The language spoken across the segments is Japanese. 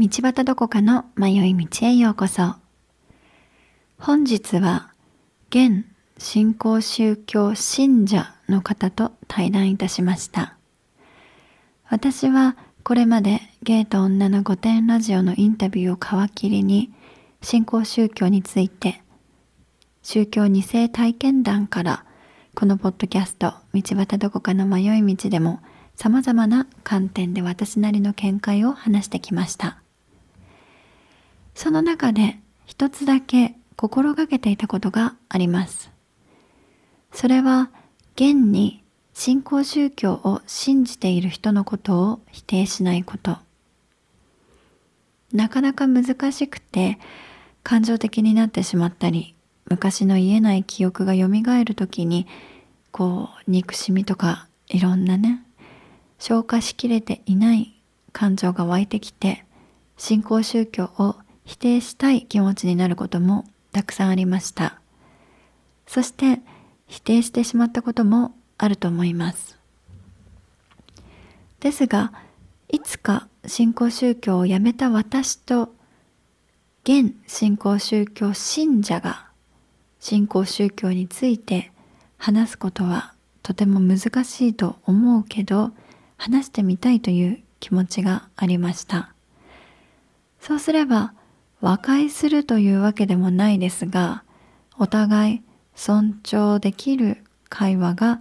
道端どこかの迷い道へようこそ。本日は、現新興宗教信者の方と対談いたしました。私はこれまでゲイと女の御殿ラジオのインタビューを皮切りに、新興宗教について、宗教二世体験談からこのポッドキャスト、道端どこかの迷い道でも様々な観点で私なりの見解を話してきました。その中で一つだけ心がけていたことがあります。それは、現に信仰宗教を信じている人のことを否定しないこと。なかなか難しくて感情的になってしまったり、昔の言えない記憶が蘇る時にこう憎しみとかいろんなね消化しきれていない感情が湧いてきて信仰宗教を否定したい気持ちになることもたくさんありました。そして否定してしまったこともあると思います。ですがいつか信仰宗教をやめた私と現信仰宗教信者が信仰宗教について話すことはとても難しいと思うけど話してみたいという気持ちがありました。そうすれば和解するというわけでもないですがお互い尊重できる会話が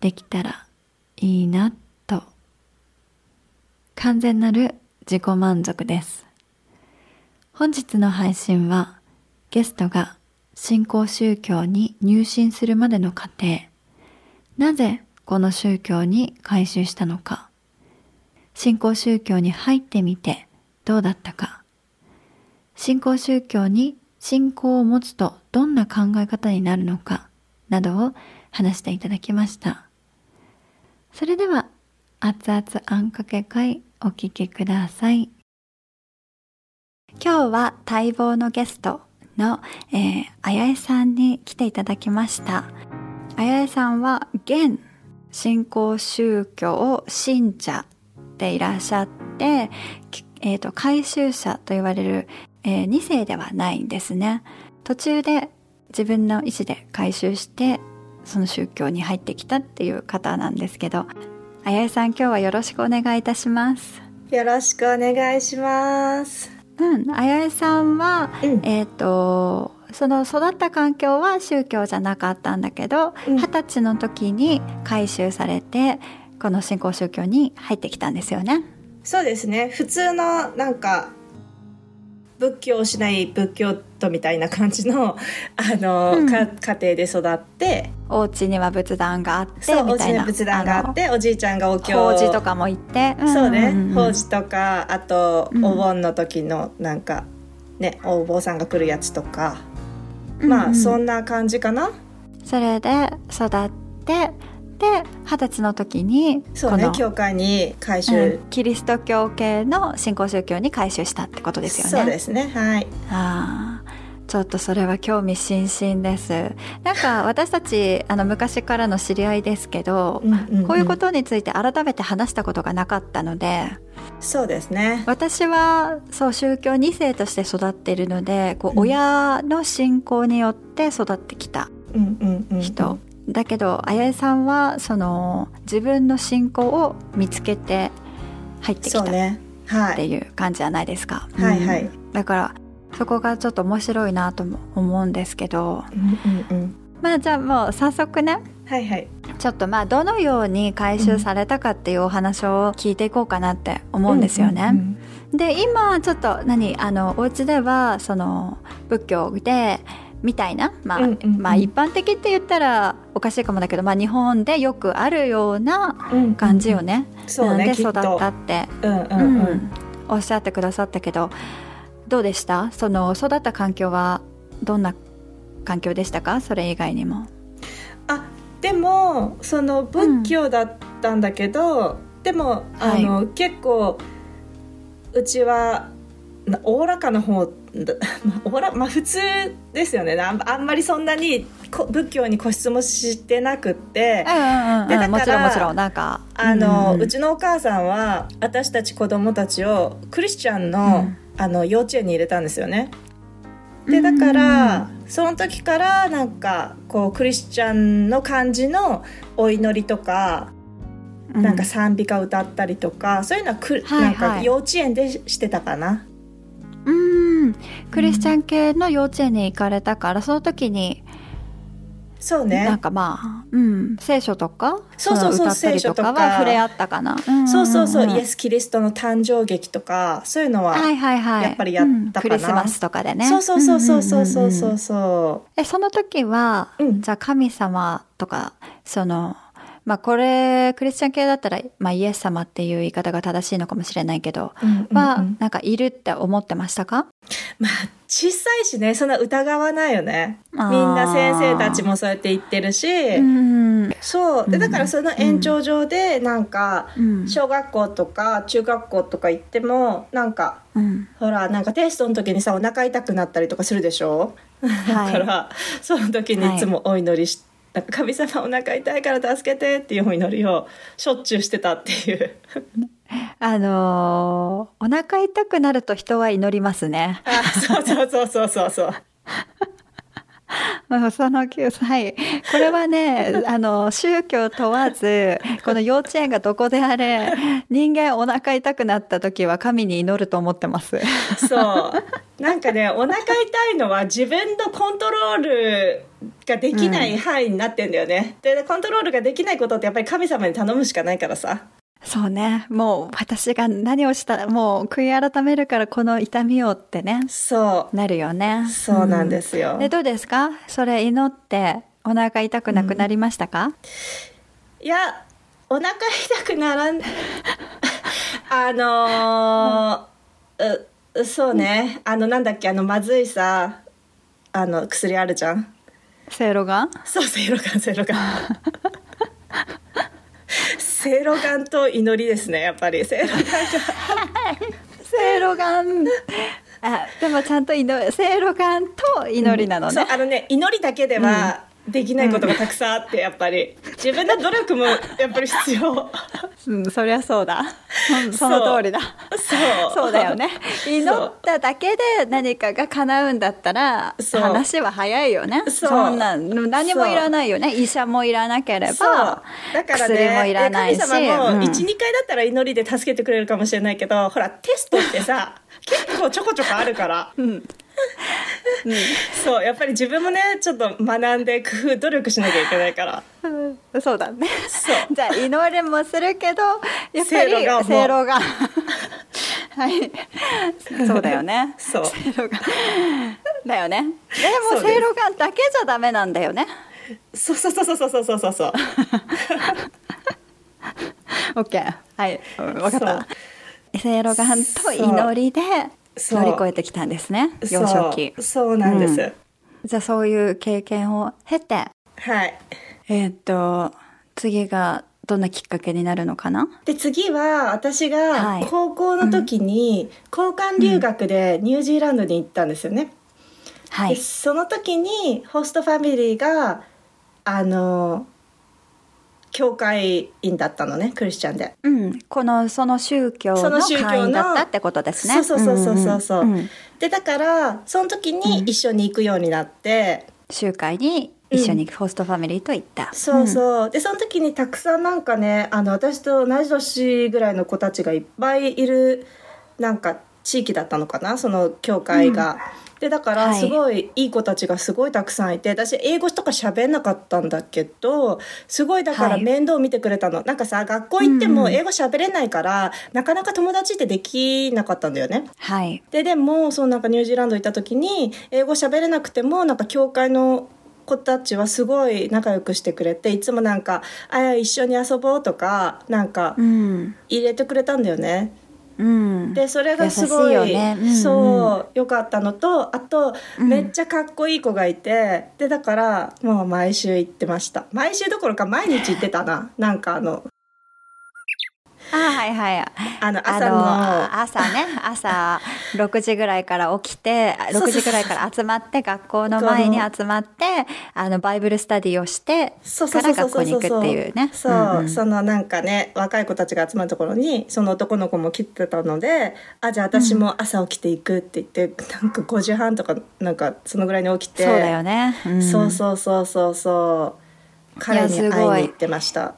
できたらいいなと。完全なる自己満足です。本日の配信はゲストが新興宗教に入信するまでの過程、なぜこの宗教に改宗したのか、新興宗教に入ってみてどうだったか、新興宗教に信仰を持つとどんな考え方になるのか、などを話していただきました。それでは、熱々あんかけ会お聴きください。今日は待望のゲスト、の、えー、あやえさんに来ていただきました。あやえさんは現信仰宗教信者でいらっしゃって、え、ー、と、改宗者と言われる、えー、2世ではないんですね。途中で自分の意思で改宗して、その宗教に入ってきたっていう方なんですけど、あやえさん今日はよろしくお願いいたします。よろしくお願いします。うん、あやえさんは、うん、えっ、ー、とその育った環境は宗教じゃなかったんだけど二十、うん、歳の時に改宗されてこの新興宗教に入ってきたんですよね。そうですね普通のなんか仏教をしない仏教徒みたいな感じのあの、うん、家庭で育って。お家には仏壇があってそうお家には仏壇があっておじいちゃんがお経法事とかも行って、うん、そうね、法事とかあと、お盆の時のなんかねお坊さんが来るやつとか、まあそんな感じかな。それで育ってで二十歳の時にそうね教会に改宗、うん、キリスト教系の新興宗教に改宗したってことですよね。そうですねはい。ああちょっとそれは興味津々です。なんか 私たちあの昔からの知り合いですけど、うんうんうん、こういうことについて改めて話したことがなかったのでそうですね。私はそう宗教2世として育っているのでこう、親の信仰によって育ってきた人、うんうんうんうんだけどあやえさんはその自分の信仰を見つけて入ってきたっていう感じじゃないですか。はいはい、だからそこがちょっと面白いなと思うんですけど、うんうんうん、まあじゃあもう早速ね、はいはい、ちょっとまあどのように回収されたかっていうお話を聞いていこうかなって思うんですよね。うんうんうん、で今ちょっと何あのお家ではその仏教でみたいな、まあ、うんうんうん、まあ一般的って言ったらおかしいかもだけど、まあ、日本でよくあるような感じよね。うんうん、で育ったって、うんうんうん。うん、おっしゃってくださったけどどうでした？その育った環境はどんな環境でしたか？それ以外にも。あでもその仏教だったんだけど、うん、でもあの、はい、結構うちはおおらかな方だおおらまあ普通ですよね。あんあんまりそんなにこ仏教に固執もしてなくって。うんうんうんでだからもちろんもちろん。なんかあの、うんうちのお母さんは私たち子供たちをクリスチャンの,、うん。あの幼稚園に入れたんですよね。でだから、その時からなんかこうクリスチャンの感じのお祈りとか、うなんか賛美歌歌ったりとかそういうのはく、はいなんかはい幼稚園でしてたかな。うん。クリスチャン系の幼稚園に行かれたからその時にそうね。なんかまあ、うん、聖書とかそうそうそう聖書とか。は触れ合ったかな、そうそうそう、イエス・キリストの誕生劇とかそういうのは、はいはいはい。やっぱりやったかな。うんクリスマスとかでね。そうそうそうそうそうそうそうそえその時は、うん。じゃあ神様とかそのまあこれクリスチャン系だったら、まあ、イエス様っていう言い方が正しいのかもしれないけど、う。うんうんうん。はなんかいるって思ってましたか？まあ小さいしねそんな疑わないよね。みんな先生たちもそうやって言ってるし、うん。そう。でだからその延長上でなんかうん。小学校とか中学校とか行ってもなんかうん。ほらなんかテストの時にさお腹痛くなったりとかするでしょ、はい。だからその時にいつもお祈りし、なんか神様お腹痛いから助けてっていうお祈りをしょっちゅうしてたっていうあのーお腹痛くなると人は祈りますね。あそうそうそうそうそうそううん その救済、はい、これはね、あの宗教問わず、この幼稚園がどこであれ、人間お腹痛くなった時は神に祈ると思ってます。そう。なんかねお腹痛いのは自分のコントロールができない範囲になってんだよね、でコントロールができないことってやっぱり神様に頼むしかないからさそうね、もう私が何をしたら、もう悔い改めるからこの痛みをってね、そなるよね。うそうなんですすよ、で、どうですか？それ祈ってお腹痛くなくなりましたか、いやお腹痛くならん。あのーうそうね。あのなんだっけ？あのまずいさあの薬あるじゃん。せいろが？んそうせいろがんせいろがん せいろがんと祈りですねやっぱり。せいろがん。がせいろがん。あ、でもちゃんと祈る、せいろがんと祈りなのね。そうあのね祈りだけではできないことがたくさんあってやっぱり自分の努力もやっぱり必要うん、そりゃそうだ。うんその通りだ。そうそうだよね。祈っただけで何かが叶うんだったら話は早いよね。そんな何もいらないよね。医者もいらなけれそうばだから薬もいねらないし。神様もうん12、回だったら祈りで助けてくれるかもしれないけどほらテストってさ 結構ちょこちょこあるからうんそうやっぱり自分もねちょっと学んで工夫努力しなきゃいけないから。うん。そうだね。そう。じゃあ祈りもするけどやっぱりせいろが。はい。そうだよね。そう。せいろが。んだよね。でもせいろがんだけじゃダメなんだよね。そうそうそうそうそうそうそうそう オッケー。はい。分かっそう。た。せいろがんと祈りでそう乗り越えてきたんですね幼少期。そうなんです、うん。じゃあそういう経験を経て。はい。えーっと次がどんなきっかけになるのかな？で次は私はい。が高校の時に交換留学でニュージーランドに行ったんですよね、はい。でその時にホストファミリーがあの教会員だったのねクリスチャンで。うん、このその宗教の会員だったってことですね。そうそうそうそうそううんんでだからその時に一緒に行くようになって、集会に一緒にホストファミリーと行った。そうそうでその時にたくさんなんかねあの私と同じ年ぐらいの子たちがいっぱいいるなんか地域だったのかなその教会が。でだからはいすごいいい子たちがすごいたくさんいて私英語とか喋んなかったんだけどすごいだからはい面倒見てくれたの、なんかさ学校行ってもうんうん英語喋れないから、なかなか友達ってできなかったんだよね。はい。ででもそのなんかニュージーランド行った時に英語喋れなくてもなんか教会の子たちはすごい仲良くしてくれていつもなんか「あ一緒に遊ぼう」とかなんかうん。入れてくれたんだよね。うん。でそれがすごい優しいよね。うんうん。そう良かったのとあと、うん。めっちゃかっこいい子がいてでだからもう毎週行ってました。毎週どころか毎日行ってたな。なんかあのあはいはい。あの朝の。あ朝ね。朝6時ぐらいから起きて そうそう6時ぐらいから集まって学校の前に集まってあのバイブルスタディをしてから学校に行くっていうね。そう、んん。そのなんかね若い子たちが集まるところにその男の子も来てたのであじゃあ私も朝起きていくって言って、なんか5時半とかなんかそのぐらいに起きて。そうだよね、ん。そうそうそうそうそう。彼に会いに行ってました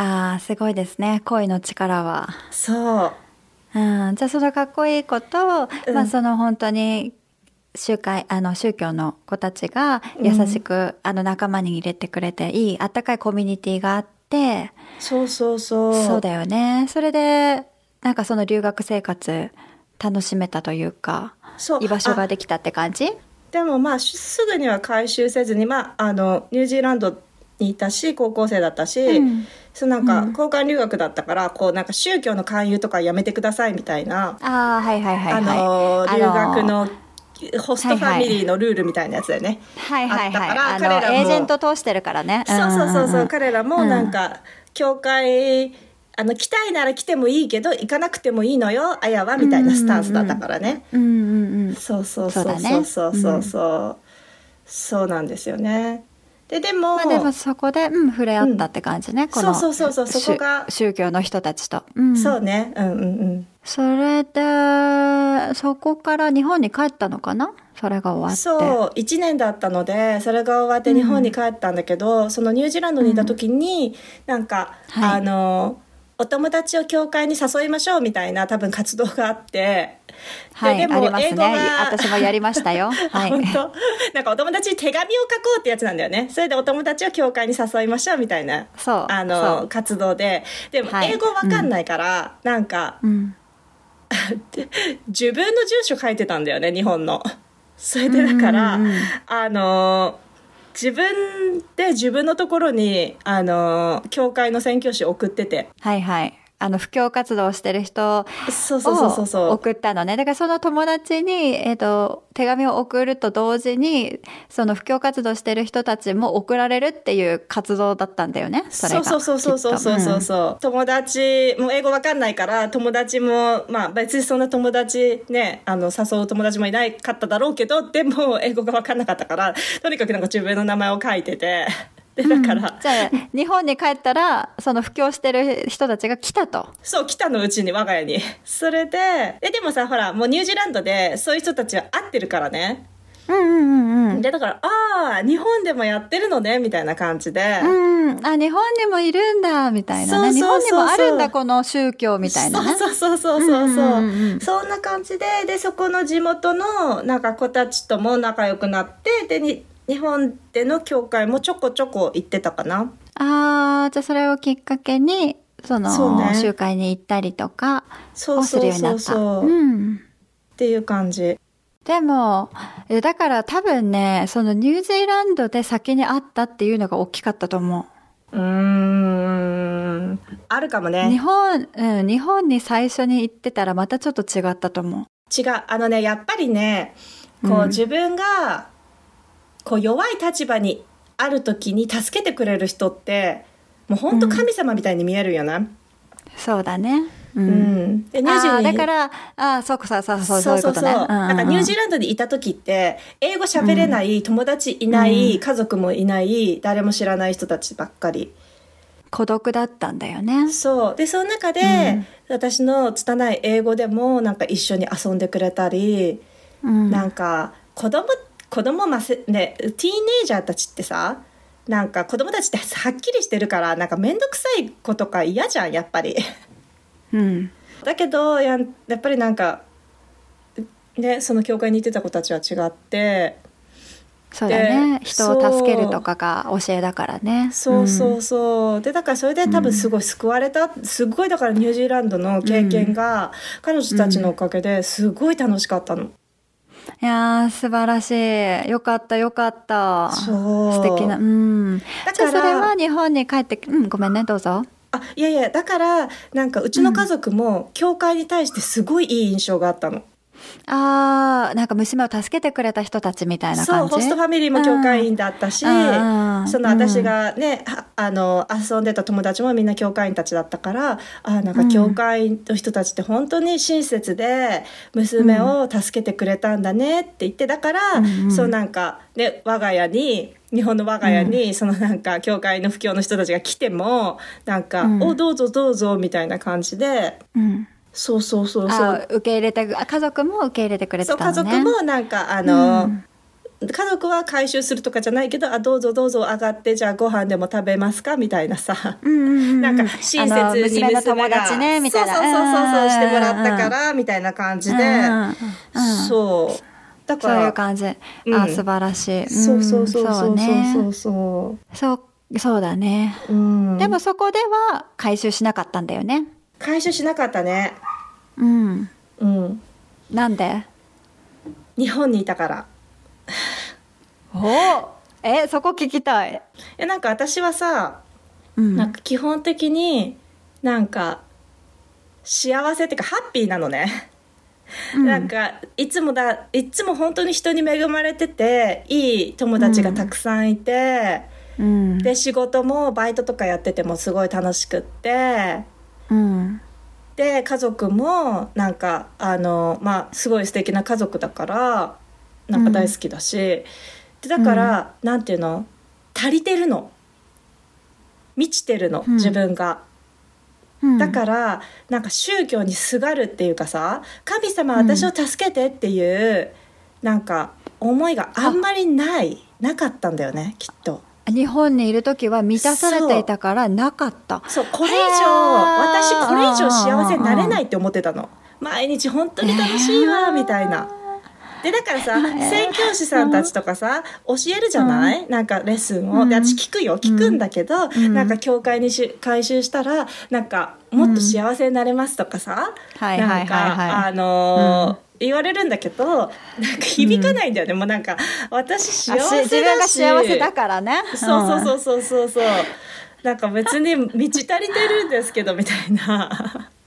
ああすごいですね。恋の力は。そう。うん、じゃあそのかっこいい子と、うん。まあその本当に集会あの宗教の子たちが優しく、あの仲間に入れてくれていいあったかいコミュニティがあってそうそうそう。そうだよね。それでなんかその留学生活楽しめたというか居場所あができたって感じ？でもまあしすぐには回収せずに、まあ、あのニュージーランドにいたし高校生だったし、うんそうなんかうん。交換留学だったから、こうなんか宗教の勧誘とかやめてくださいみたいな、ああはいはいはいはい。あの留学のあホストファミリーのルールみたいなやつだよね。はいはいはい。あったからあ彼らものエージェント通してるからね。そうそうそうそう、彼らもなんか教会あの来たいなら来てもいいけど行かなくてもいいのよあやはみたいなスタンスだったからね。うんうんうんそうそうそうそうそうそう。そうそうなんですよね。ででも,、まあでもそこで、うん、触れ合ったって感じね、このそうそうそうそうそこが。宗宗教の人たちと、うん、そうね。うんうんうん。それでそこから日本に帰ったのかな？それが終わって。そう1年だったのでそれが終わって日本に帰ったんだけど、そのニュージーランドにいた時に、なんか、はい。あのお友達を教会に誘いましょうみたいな多分活動があって。はいででもありますね。英語が私もやりましたよ。はい。本当？なんかお友達に手紙を書こうってやつなんだよね。それでお友達を教会に誘いましょうみたいなそうあの活動で。でもはい。英語わかんないから、なんかうん。自分の住所書いてたんだよね日本の。それでだから、うんうんうん。あの自分で自分のところにあの教会の宣教師送ってて。はいはい。あの、布教活動をしてる人を送ったのね。だからその友達に、えっ、ー、と、手紙を送ると同時に、その布教活動してる人たちも送られるっていう活動だったんだよね。それそうそうそうそうそうそうそう、う。ん、友達、もう英語わかんないから、友達も、まあ別にそんな友達ね、あの、誘う友達もいないかっただろうけど、でも英語がわかんなかったから、とにかくなんか自分の名前を書いてて、でだから、じゃあ日本に帰ったらその布教してる人たちが来たと。そう来たのうちに我が家に。それでででもさほらもうニュージーランドでそういう人たちは会ってるからね。うんうんうんうん。でだからああ日本でもやってるのねみたいな感じで、うん、あ日本にもいるんだみたいなね。日そうそうそうそう。本にもあるんだこの宗教みたいなね。そうそうそうそうそううんうんうん。そんな感じででそこの地元のなんか子たちとも仲良くなってでに日本での教会もちょこちょこ行ってたかな？ああじゃあそれをきっかけにそのそうね。集会に行ったりとかそうをするそう。ようになった。そうそう、っうんていう感じ。でもえだから多分ねそのニュージーランドで先に会ったっていうのが大きかったと思う。うーん。あるかも日ね本、うん、日本に最初に行ってたらまたちょっと違ったと思う。違う。あのねやっぱりねこう、うん。自分がこう弱い立場にある時に助けてくれる人ってもう本当神様みたいに見えるよな、そうだね。う、うん。んでニュージーだからああそうかそうそうそうそういうそうそうなんかニュージーランドにいた時って英語喋れない、友達いない、うん。家族もいない誰も知らない人たちばっかり。孤独だったんだよね。そう。でその中で、うん。私の拙い英語でもなんか一緒に遊んでくれたり、うん。なんか子供子供ませねティーンエイジャーたちってさなんか子供たちってはっきりしてるからなんか面倒くさい子とか嫌じゃんやっぱり。うん。だけどやんやっぱりなんかねその教会に行ってた子たちは違って。そうだね。で人を助けるとかが教えだからね。そうそううそう、でだからそれで多分すごい救われた、すごいだからニュージーランドの経験が、彼女たちのおかげですごい楽しかったの。ん、いやー素晴らしい。よかったよかった。素敵な。うん。だからそれは日本に帰ってうんごめんねどうぞ。あいやいやだからなんかうちの家族も教会に対してすごいいい印象があったの。ああ、なんか娘を助けてくれた人たちみたいなそう、感じホストファミリーも教会員だったし、その私がね、はあの、遊んでた友達もみんな教会員たちだったから、あーなんか教会員の人たちって本当に親切で、娘を助けてくれたんだねって言って、だから、そうなんか、ね、我が家に、日本の我が家に、そのなんか、教会の布教の人たちが来ても、なんか、うん。お、どうぞどうぞ、みたいな感じで、うん。そうそうそうそあう。受け入れて、あ家族も受け入れてくれてそう、たのね。家族もなんか、あの、うん。家族は回収するとかじゃないけど、あ、どうぞどうぞ上がって、じゃあご飯でも食べますか？みたいなさ。うんうんうんうん。なんか親切に娘の友達ねみたいな。そうそうそうそうしてもらったからみたいな感じで、うんうんうん。そう。だかそういうら感じ、うん。あ素晴らしい、んそうそうそうそうそうねそうそそうそうだね、う、うん、でもそこでは回収しなかったんだよね。回収しなかったねうん。うん。なんで？日本にいたから。おえそこ聞きたい、えなんか私はさうん、なんか基本的になんか幸せっていうかハッピーなのね、うん。なんかいつもだいつも本当に人に恵まれてていい友達がたくさんいて、うん。で仕事もバイトとかやっててもすごい楽しくってうんで家族もなんかあのまあすごい素敵な家族だからなんか大好きだし、でだから、なんていうの？足りてるの。満ちてるのうん。自分が。うん。だからなんか宗教にすがるっていうかさ神様私を助けてっていう、なんか思いがあんまりないなかったんだよねきっと。日本にいる時は満たされていたからなかった。そうこれ以上私これ以上幸せになれないって思ってたの。毎日本当に楽しいわみたいな。でだからさ宣教師さんたちとかさ教えるじゃない、なんかレッスンを、でうん。私聞くよ。聞くんだけど、ん。なんか教会にし回収したらなんかもっと幸せになれますとかさ、はいはいはいなんかはあのー言われるんだけどなんか響かないんだよね、もうなんか私幸せ自分が幸せだからね。そうそうそうそうそうそう。なんか別に満ち足りてるんですけどみたいな。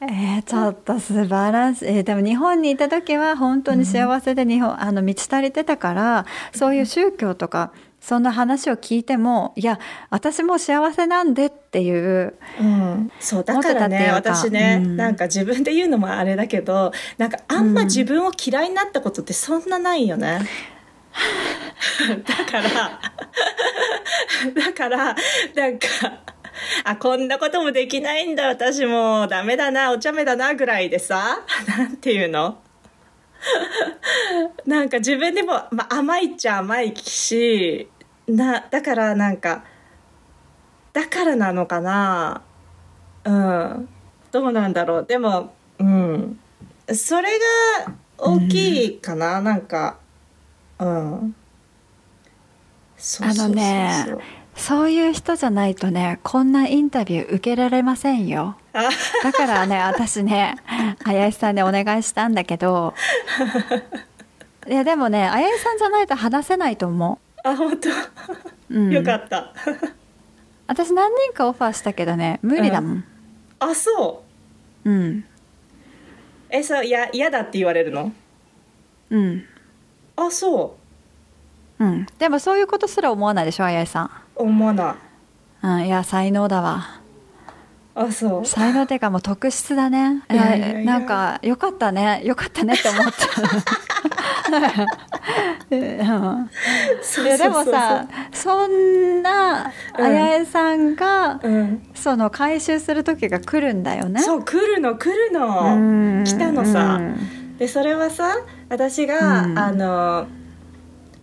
えー、ちょっと素晴らしい、えーでも日本にいた時は本当に幸せで日本、あの満ち足りてたからそういう宗教とかそんな話を聞いてもいや私も幸せなんでっていううん、そうだからね私ね、うん。なんか自分で言うのもあれだけどなんかあんま自分を嫌いになったことってそんなないよね。だから だからなんかあこんなこともできないんだ私もう。ダメだなお茶目だなぐらいでさなんていうの？なんか自分でも、まあ、甘いっちゃ甘いしなだからなんかだからなのかな。うん。どうなんだろう。でもうん。それが大きいかな、なんかうん。そうそうそうそう。あのねそういう人じゃないとねこんなインタビュー受けられませんよ。あだからね私ね林さんにお願いしたんだけどいやでもね林さんじゃないと話せないと思あ本当、う、うん、よかった。私何人かオファーしたけどね無理だもん。あそう。うん。えそういや嫌だって言われるの？うん。あそう。うん。でもそういうことすら思わないでしょ林さん。思わない。うん。いや才能だわあそう。才能っていうかもう特質だね。いやいやいや。なんかよかったね。よかったねって思った。でもさそんなうん。あやえさんが、うん。その回収する時が来るんだよね。そう来るの来るうのん。来たのさ。うん。でそれはさ私が、うん。あの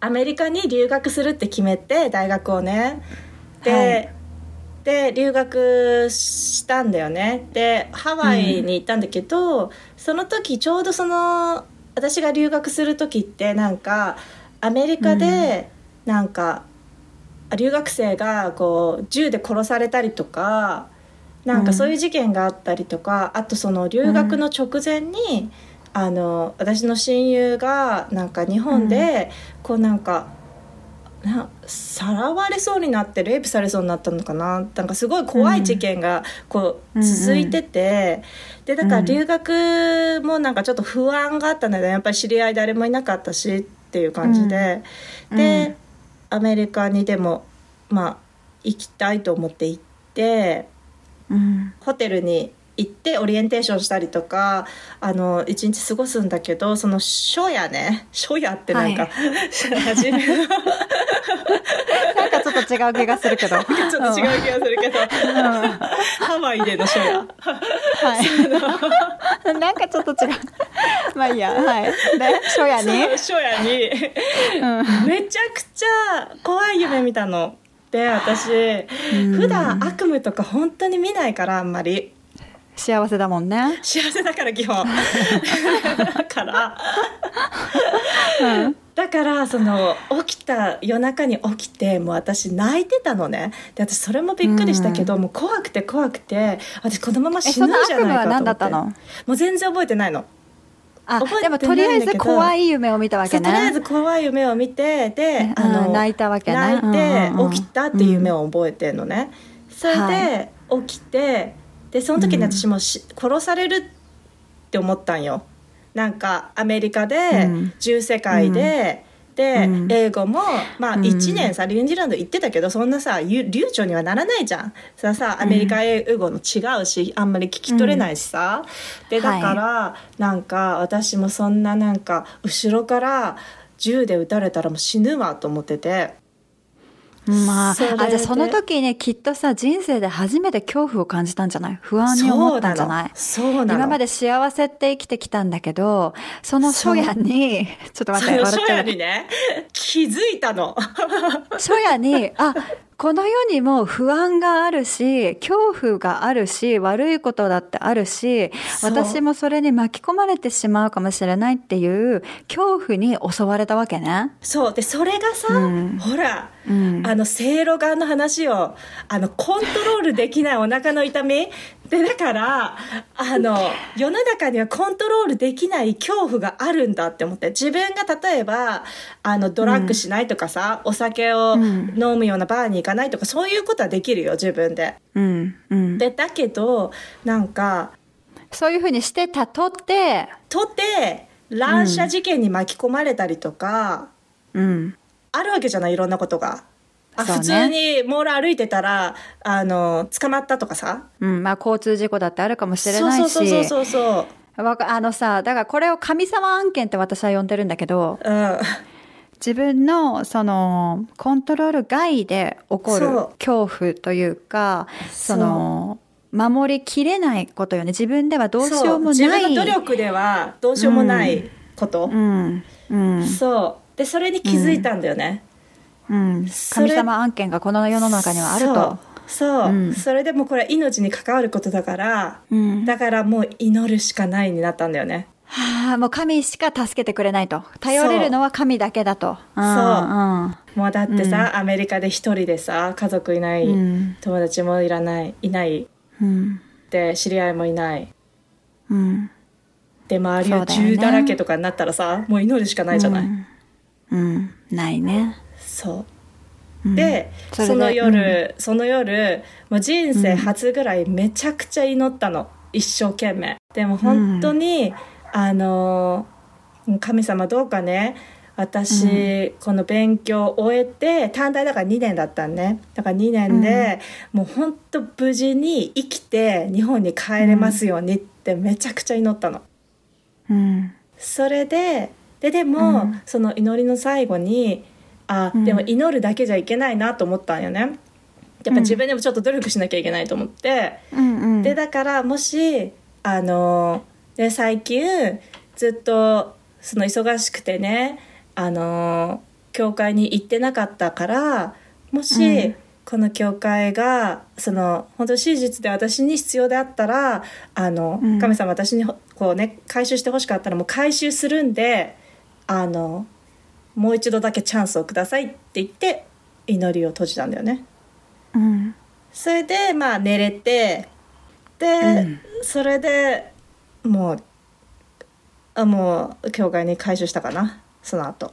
アメリカに留学するって決めて大学をね。で、はいで留学したんだよね。でハワイに行ったんだけど、その時ちょうどその私が留学する時ってなんかアメリカでなんか、留学生がこう銃で殺されたりとかなんかそういう事件があったりとか、あとその留学の直前に、あの私の親友がなんか日本でこうなんかなさらわれそうになってレイプされそうになったのかな？なんかすごい怖い事件がこう続いてて、でだから留学もなんかちょっと不安があったのでやっぱり知り合い誰もいなかったしっていう感じで、うん。で、うん。アメリカにでもまあ行きたいと思って行ってうん。ホテルに行ってオリエンテーションしたりとかあの一日過ごすんだけどその初夜ね初夜ってなんか、は初めなんかちょっと違う気がするけど。ちょっと違う気がするけど、ハワイでの初夜はい。なんかちょっと違う。まあいいや。はい。で、初夜に？初夜にうんめちゃくちゃ怖い夢見たの。で私うん普段悪夢とか本当に見ないからあんまり幸せだもんね。幸せだから基本。だから。うん。だからその起きた夜中に起きてもう私泣いてたのね。で私それもびっくりしたけど、もう怖くて怖くて私このままえ、死ぬんじゃないかと思っもう全然覚えてないの。あ、覚えてでもとりあえず怖い夢を見たわけそうとりあえね。ず怖い夢を見てであのうん泣いたわけね。泣いてうんうんうん起きたっていう夢を覚えてるのね、それで起きてでその時に私もし、殺されるって思ったんよ。なんかアメリカでうん。銃世界で、で、うん。英語もまあうん。1年さニュージーランド行ってたけどそんなさゆ流暢にはならないじゃん。それはさアメリカ英語の違うしあんまり聞き取れないしさ、でだから、なんか私もそんななんか後ろから銃で撃たれたらもう死ぬわと思っててまあ、あ、じゃあその時ね、きっとさ、人生で初めて恐怖を感じたんじゃない？不安に思ったんじゃない？そうなの今まで幸せって生きてきたんだけど、その初夜に、ちょっと待って、笑っちゃう。夜にね気づいたの。初夜に、あ、この世にも不安があるし、恐怖があるし、悪いことだってあるし、私もそれに巻き込まれてしまうかもしれないっていう恐怖に襲われたわけね。そうでそれがさ、うんほらうん。あのせいろがんの話をあのコントロールできないお腹の痛みでだからあの世の中にはコントロールできない恐怖があるんだって思って自分が例えばあのドラッグしないとかさ、お酒をうん飲むようなバーに行かないとかそういうことはできるよ自分で。うん。うん。でだけどなんかそういうふうにしてたとって、とて乱射事件に巻き込まれたりとか、うん。あるわけじゃないいろんなことが。あ普通にモール歩いてたらあの捕まったとかさうん。まあ、交通事故だってあるかもしれないし。そうそうそうそうあのさ、だからこれを神様案件って私は呼んでるんだけど、うん自分のそのコントロール外で起こる恐怖というか、その守りきれないことよね。自分ではどうしようもない。自分の努力ではどうしようもないこと、うん。うん。そうでそれに気づいたんだよね、うん。それ神様案件がこの世の中にはあると。そうそう、うんそれでもこれ命に関わることだからうん。だからもう祈るしかないになったんだよねはあ、もう神しか助けてくれないと。頼れるのは神だけだと。そううん。もうだってさ、アメリカで一人でさ家族いない、うん。友達もいらないいないうん。で知り合いもいないうん。で周りは銃だらけとかになったらさ、もう祈るしかないじゃない、うん。うん。ないね。そう。うん。で、その夜、その夜もう人生初ぐらいめちゃくちゃ祈ったの、一生懸命。でも本当に、あのー神様どうかね。私、この勉強を終えて短大だから2年だったんね。だから2年で、もう本当無事に生きて日本に帰れますようにってめちゃくちゃ祈ったの。うん。それでででも、うん。その祈りの最後にあ、うん。でも祈るだけじゃいけないなと思ったんよね。やっぱ自分でもちょっと努力しなきゃいけないと思って、うんうん。でだからもしあので最近ずっとその忙しくてねあの教会に行ってなかったからもし、うん。この教会がその本当真実で私に必要であったらあの、うん。神様私にほこうね回収してほしかったらもう回収するんであのもう一度だけチャンスをくださいって言って祈りを閉じたんだよね。うん。それでまあ寝れてで、うんそれでもうあもう教会に回収したかなその後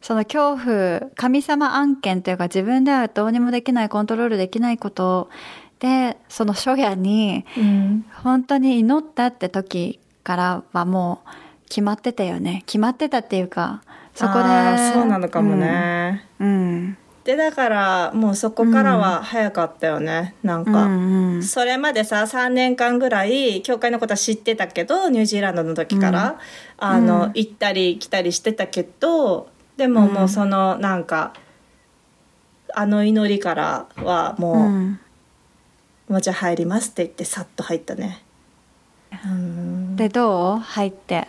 その恐怖、神様案件というか自分ではどうにもできない、コントロールできないことで、その初夜にうん本当に祈ったって時からはもう決まってたよね。決まってたっていうか、そこで。そうなのかもね、うん。うん。でだからもうそこからは早かったよね、なんうか、んうんそれまでさ3年間ぐらい教会のことは知ってたけどニュージーランドの時から、うんあのうん行ったり来たりしてたけどでももうそのなんかあの祈りからはもう、うんもうじゃあ入りますって言ってさっと入ったねうんで、どう？入って。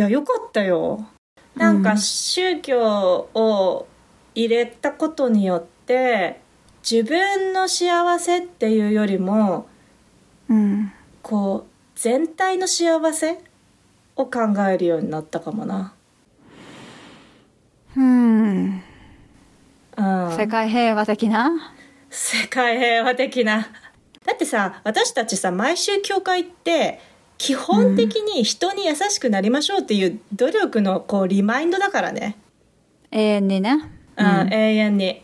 いやよかったよ。なんか宗教を入れたことによって自分の幸せっていうよりもうん。こう全体の幸せを考えるようになったかもな、うん。うん、世界平和的な？世界平和的な。だってさ私たちさ毎週教会って基本的に人に優しくなりましょうっていう努力のこうリマインドだからね、永遠にね。うん。永遠に。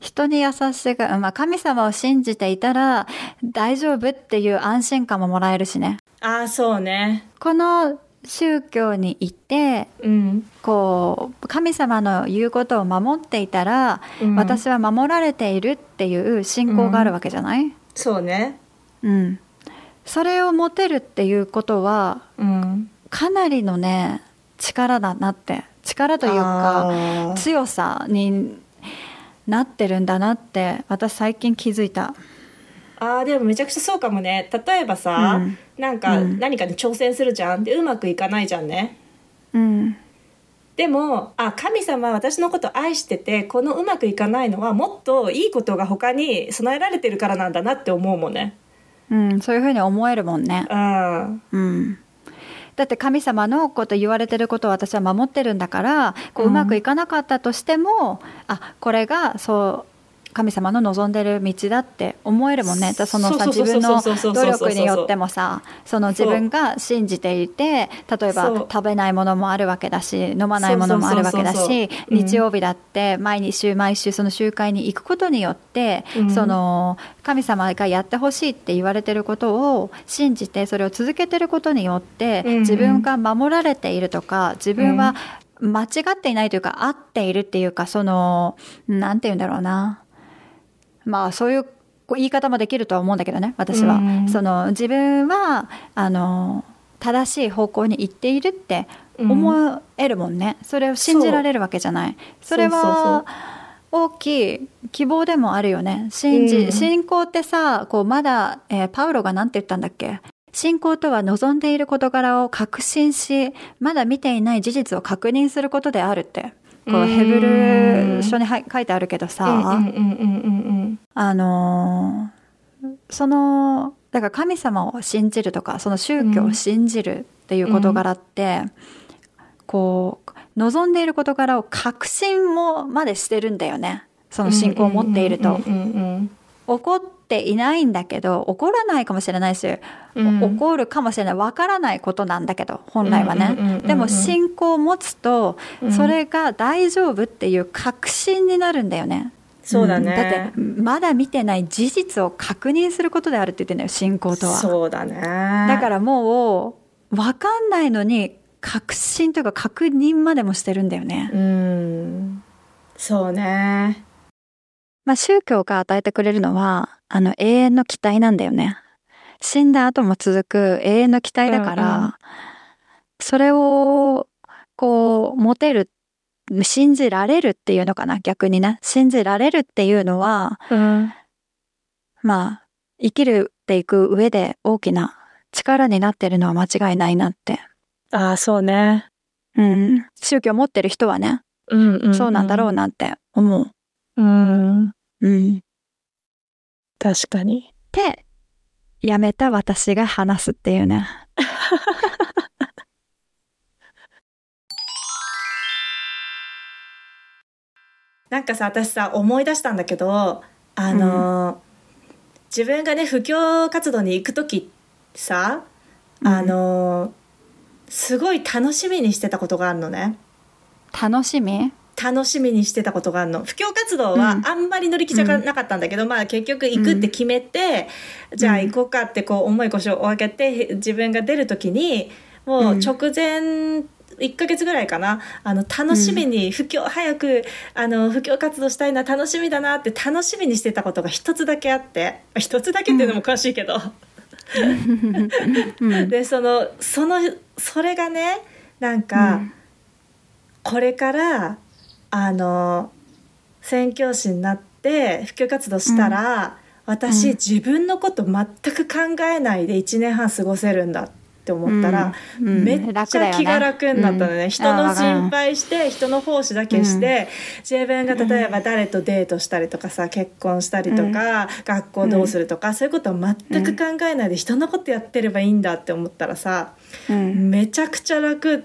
人に優しく、まあ、神様を信じていたら大丈夫っていう安心感ももらえるしね。ああそうね。この宗教にいて、うん、こう、神様の言うことを守っていたら、うん。私は守られているっていう信仰があるわけじゃない、そうね。うん、それを持てるっていうことは、うんかなりのね、力だなって。力というか、強さになってるんだなって私最近気づいた。あーでもめちゃくちゃそうかもね例えばさ、うんなんかうん何かに挑戦するじゃんでうまくいかないじゃんねうん。でもあ神様は私のこと愛しててこのうまくいかないのはもっといいことが他に備えられてるからなんだなって思うもんねうん、そういうふうに思えるもんね。うんうん。だって神様のこと言われてることを私は守ってるんだからこううんうまくいかなかったとしても、あこれがそう神様の望んでる道だって思えるもんね。だそのさ自分の努力によってもさその自分が信じていて例えば食べないものもあるわけだし飲まないものもあるわけだし日曜日だって毎週毎週その集会に行くことによって、うん。その神様がやってほしいって言われてることを信じてそれを続けてることによって、自分が守られているとか自分は間違っていないというか合っているっていうかそのなんて言うんだろうなまあそういう言い方もできるとは思うんだけどね私は、うん。その自分はあの正しい方向に行っているって思えるもんね、それを信じられるわけじゃない。それは大きい希望でもあるよね。信じ、うん。信仰ってさこうまだ、えーパウロが何て言ったんだっけ？信仰とは望んでいる事柄を確信しまだ見ていない事実を確認することであるってこううん。ヘブル書にはい書いてあるけどさ、うんうんうんうんうんあのーそのだから神様を信じるとかその宗教を信じるっていう事柄って、こう望んでいる事柄を確信もまでしてるんだよね。その信仰を持っていると。怒っていないんだけど怒らないかもしれないし、うん。怒るかもしれない。わからないことなんだけど本来はね、でも信仰を持つと、うん。それが大丈夫っていう確信になるんだよね。そうだね。ん。だってまだ見てない事実を確認することであるって言ってんだよ信仰とは。そうだね。だからもう分かんないのに確信というか確認までもしてるんだよね。うん。そうねまあ宗教が与えてくれるのはあの永遠の期待なんだよね。死んだ後も続く永遠の期待だから、うんうん。それをこう持てる信じられるっていうのかな逆にね。信じられるっていうのはうん。まあ生きるっていく上で大きな力になってるのは間違いないなって。ああそうね。うん、宗教持ってる人はね、うんうん。そうなんだろうなって思う。うんうん。確かにで、やめた私が話すっていうね。なんかさ私さ思い出したんだけどあのー、自分がね布教活動に行く時さあのー、すごい楽しみにしてたことがあるのね。楽しみ？楽しみにしてたことがあるの。布教活動はあんまり乗り気じゃなかったんだけど、まあ結局行くって決めて、じゃあ行こうかってこう思い腰を分けて自分が出る時にもう直前、1ヶ月ぐらいかな。あの楽しみに布教、早くあの布教活動したいな楽しみだなって楽しみにしてたことが一つだけあって。一つだけっていうのも詳しいけど、でそのそのそれがねなんか、うん。これからあの宣教師になって布教活動したら、私、うん。自分のこと全く考えないで1年半過ごせるんだって思ったら、うん。うん。めっちゃ気が楽になったのね。うん。人の心配して人の奉仕だけして、自分が例えば誰とデートしたりとかさ結婚したりとか、学校どうするとか、そういうことを全く考えないで人のことやってればいいんだって思ったらさ、うん。めちゃくちゃ楽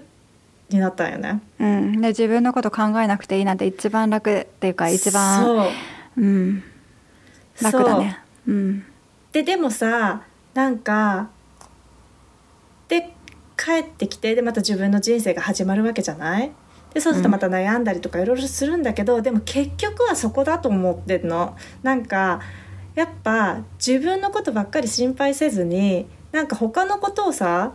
になったんよね。うん、で自分のこと考えなくていいなんて一番楽っていうか一番そう。うん、楽だね。う。ん。ででもさなんかで帰ってきてでまた自分の人生が始まるわけじゃない？でそうするとまた悩んだりとかいろいろするんだけど、でも結局はそこだと思ってんの。なんかやっぱ自分のことばっかり心配せずになんか他のことをさ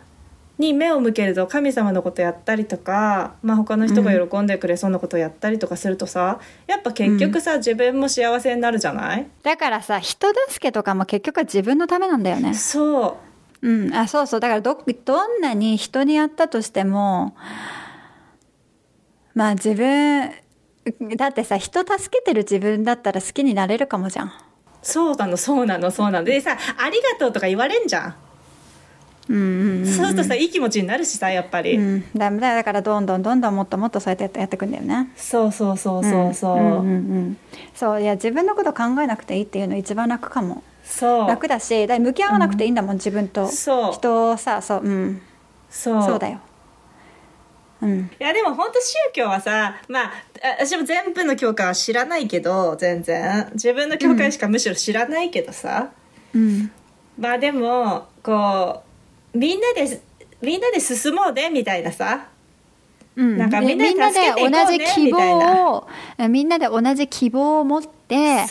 に目を向けると神様のことやったりとか、まあ、他の人が喜んでくれそうなことやったりとかするとさやっぱ結局さ、自分も幸せになるじゃない？だからさ人助けとかも結局は自分のためなんだよね。そう。うん。あそうそう。だからどどんなに人にやったとしてもまあ自分だってさ人助けてる自分だったら好きになれるかもじゃん。そうなのそうなのそうなの。でさ「ありがとう」とか言われんじゃん、うんうんうんそうするとさいい気持ちになるしさやっぱり、うん、だだだからどんどんどんどんもっともっとそうやってやってくんだよね。そうそうそうそうそう、んんうんうん。そう。いや自分のこと考えなくていいっていうの一番楽かも。そう。楽だしだ向き合わなくていいんだもん、自分と。そう。人をさそううん。そう。そうだよ。うん。いやでも本当宗教はさまああ私も全部の教会は知らないけど全然。自分の教会しかむしろ知らないけどさ、うん。まあでもこうみんなでみんなで進もうねみたいなさうんなんかみんなで同じ希望をみんなで同じ希望を持って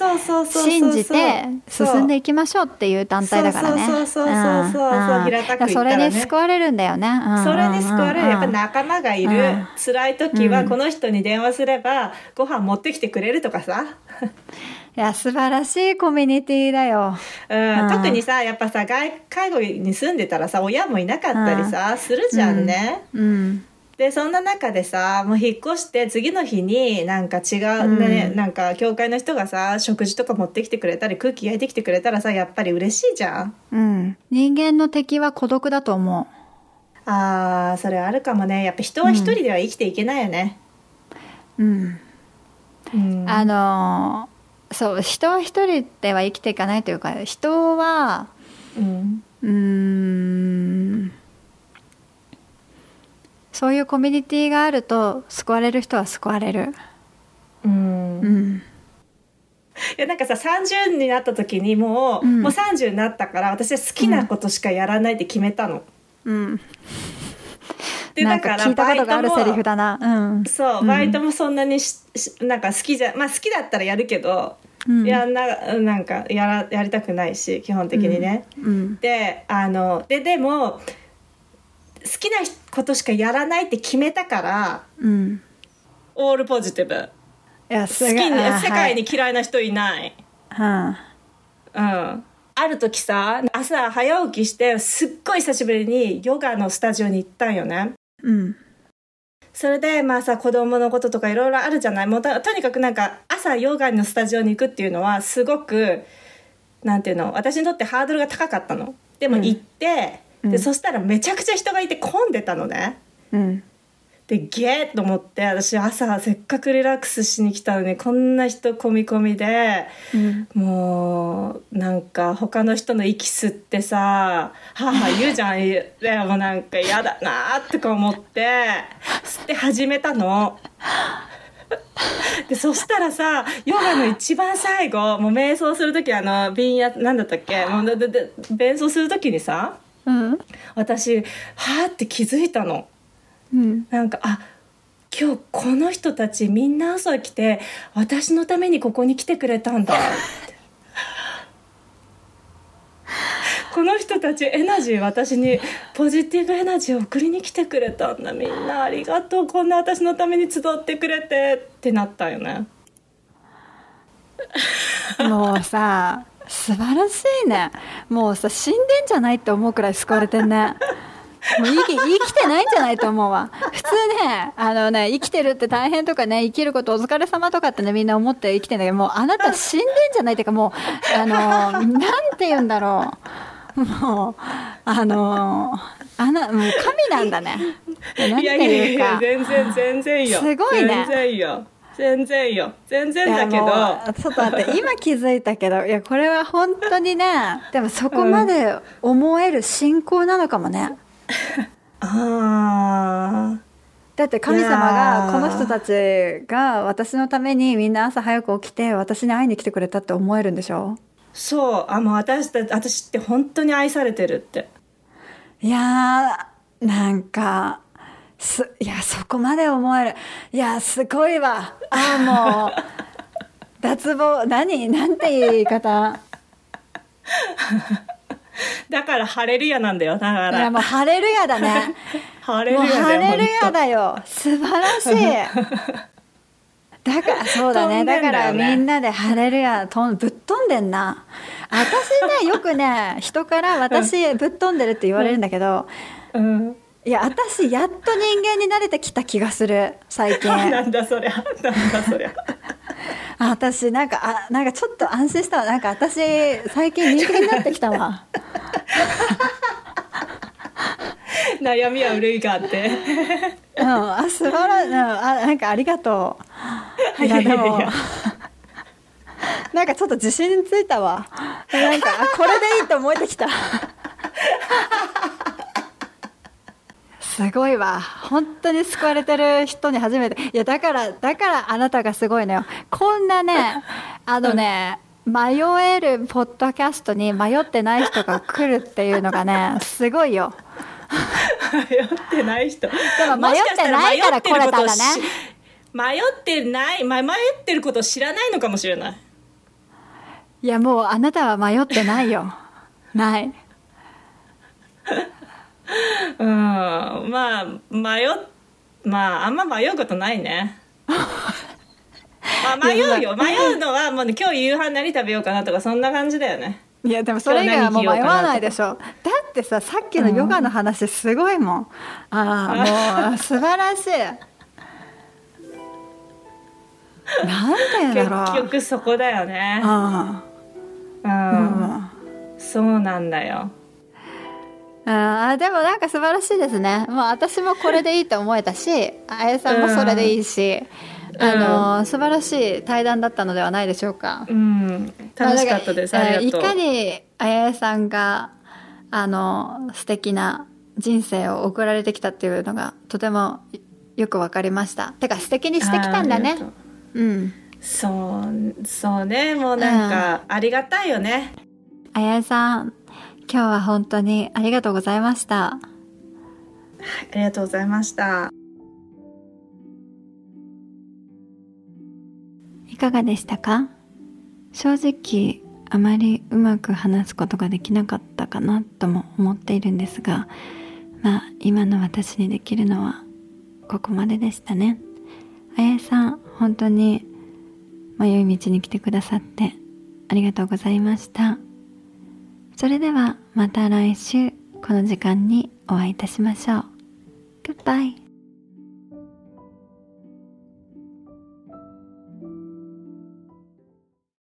信じて進んでいきましょうっていう団体だからね。そうそうそうそうそうそううんうん平たそれに救われるんだよね。うんそれに救われるやっぱうん仲間がいる、うん辛い時はうんこの人に電話すればご飯持ってきてくれるとかさ、いや素晴らしいコミュニティだよ。うん。うん。特にさやっぱさ外介護に住んでたらさ親もいなかったりさ、するじゃんね。うん。でそんな中でさもう引っ越して次の日になんか違う、ねうん。なんか教会の人がさ食事とか持ってきてくれたり空気焼いてきてくれたらさやっぱり嬉しいじゃん。うん、人間の敵は孤独だと思あーそれあるかもね。やっぱ人は一人では生きていけないよね。う。うん。うん。あのーそう人は一人では生きていかないというか人はうんうーんそういうコミュニティがあると救われる人は救われる。うんうんいやなんかさ30になった時にもう、うんもう30になったから私は好きなことしかやらないって決めたの。うん、でなんか聞いたことがあるセリフだな。うん。そう、うん。バイトもそんなにししなんか好きじゃまあ好きだったらやるけど、うん。やんななんかやらやりたくないし基本的にね。うん。であのででも好きなことしかやらないって決めたからうん、オールポジティブ。いや好きにあ世界に嫌いな人いない。はいうん。ある時さ朝早起きしてすっごい久しぶりにヨガのスタジオに行ったんよねうん。うんそれでまあさ子供のこととかいろいろあるじゃない？もうととにかくなんか朝ヨガのスタジオに行くっていうのはすごくなんていうの？私にとってハードルが高かったの。でもうん行って、うん。でそしたらめちゃくちゃ人がいて混んでたのね。うんでゲーと思って私朝せっかくリラックスしに来たのにこんな人込み込みでうんもうなんか他の人の息吸ってさ「はあはあ言うじゃん」でもなんか嫌だなとか思って吸って始めたの。でそしたらさヨガの一番最後もう瞑想する時あの瓶やなんだったっけもうででで瞑想する時にさうん私はあって気づいたの。うん。なんかあ今日この人たちみんな朝来て私のためにここに来てくれたんだ。この人たちエナジー私にポジティブエナジーを送りに来てくれたんだ。みんなありがとう。こんな私のために集ってくれて。ってなったよね。もうさ素晴らしいね。もうさ死んでんじゃないって思うくらい救われてんねもう生き生きてないんじゃないと思うわ。普通ねあのね生きてるって大変とかね生きることお疲れ様とかってねみんな思って生きてんだけどもうあなた死んでんじゃないっていうかもうあのなんて言うんだろう。もうあのあなもう神なんだね。なんていやいやいうか。いや全然全然よ。すごいね。全然よ。全然よ。全然だけど。ちょっと待って今気づいたけどいやこれは本当にねでもそこまで思える信仰なのかもね、ああだって神様がこの人たちが私のためにみんな朝早く起きて私に会いに来てくれたって思えるんでしょ？そう。あもう私た私って本当に愛されてるって。いやーなんかすいやそこまで思える。いやすごいわ。ああもう。脱帽。何？なんていう言い方？だからハレルヤなんだよだかいやらもうハレルヤだね。ハレルヤだよハレルヤ本だよ。素晴らしい。だからそうだね。飛んでだからみんなでハレルヤとんぶっ飛んでんな。私ねよくね人から私ぶっ飛んでるって言われるんだけど当うん。いや私やっと人間に慣れてきた気がする最近。なんだそりゃ。なんだそりゃあ私なんかあなんかちょっと安心したわ。なんか私最近人間になってきたわ。悩みは憂いがあって。うんあ素晴らしい、うん、あなんかありがとう。いや。でもなんかちょっと自信ついたわ。なんかあこれでいいと思えてきたすごいわ。本当に救われてる人に初めて。いやだからだからあなたがすごいのよ。こんなね あのね迷えるポッドキャストに迷ってない人が来るっていうのがねすごいよ。迷ってない人。でも迷ってないから来れたんだね。迷ってない。ま迷ってることを知らないのかもしれない。いやもうあなたは迷ってないよ。ない うん。まあ迷っまああんま迷うことないね。まあ迷うよ。迷うのはもうね今日夕飯何食べようかなとかそんな感じだよね。いやでもそれ以外はもう迷わないでしょ。だってささっきのヨガの話すごいもん、ああもう素晴らしい。なんて言うんだろう。結局そこだよね。あうん、あ、そうなんだよ。うん、あーでもなんか素晴らしいですね。もう私もこれでいいと思えたしあやさんもそれでいいし、あの素晴らしい対談だったのではないでしょうか、うん。楽しかったです。まあだらありがとう。いかにあやさんがあの素敵な人生を送られてきたっていうのがとてもよくわかりました。てか素敵にしてきたんだね。う。うん。そうそうね。もうなんかありがたいよね、あやさん今日は本当にありがとうございました。ありがとうございました。いかがでしたか？正直あまりうまく話すことができなかったかなとも思っているんですがまあ今の私にできるのはここまででしたね。あやさん本当に迷い道に来てくださってありがとうございましたそれではまた来週この時間にお会いいたしましょう。Goodbye.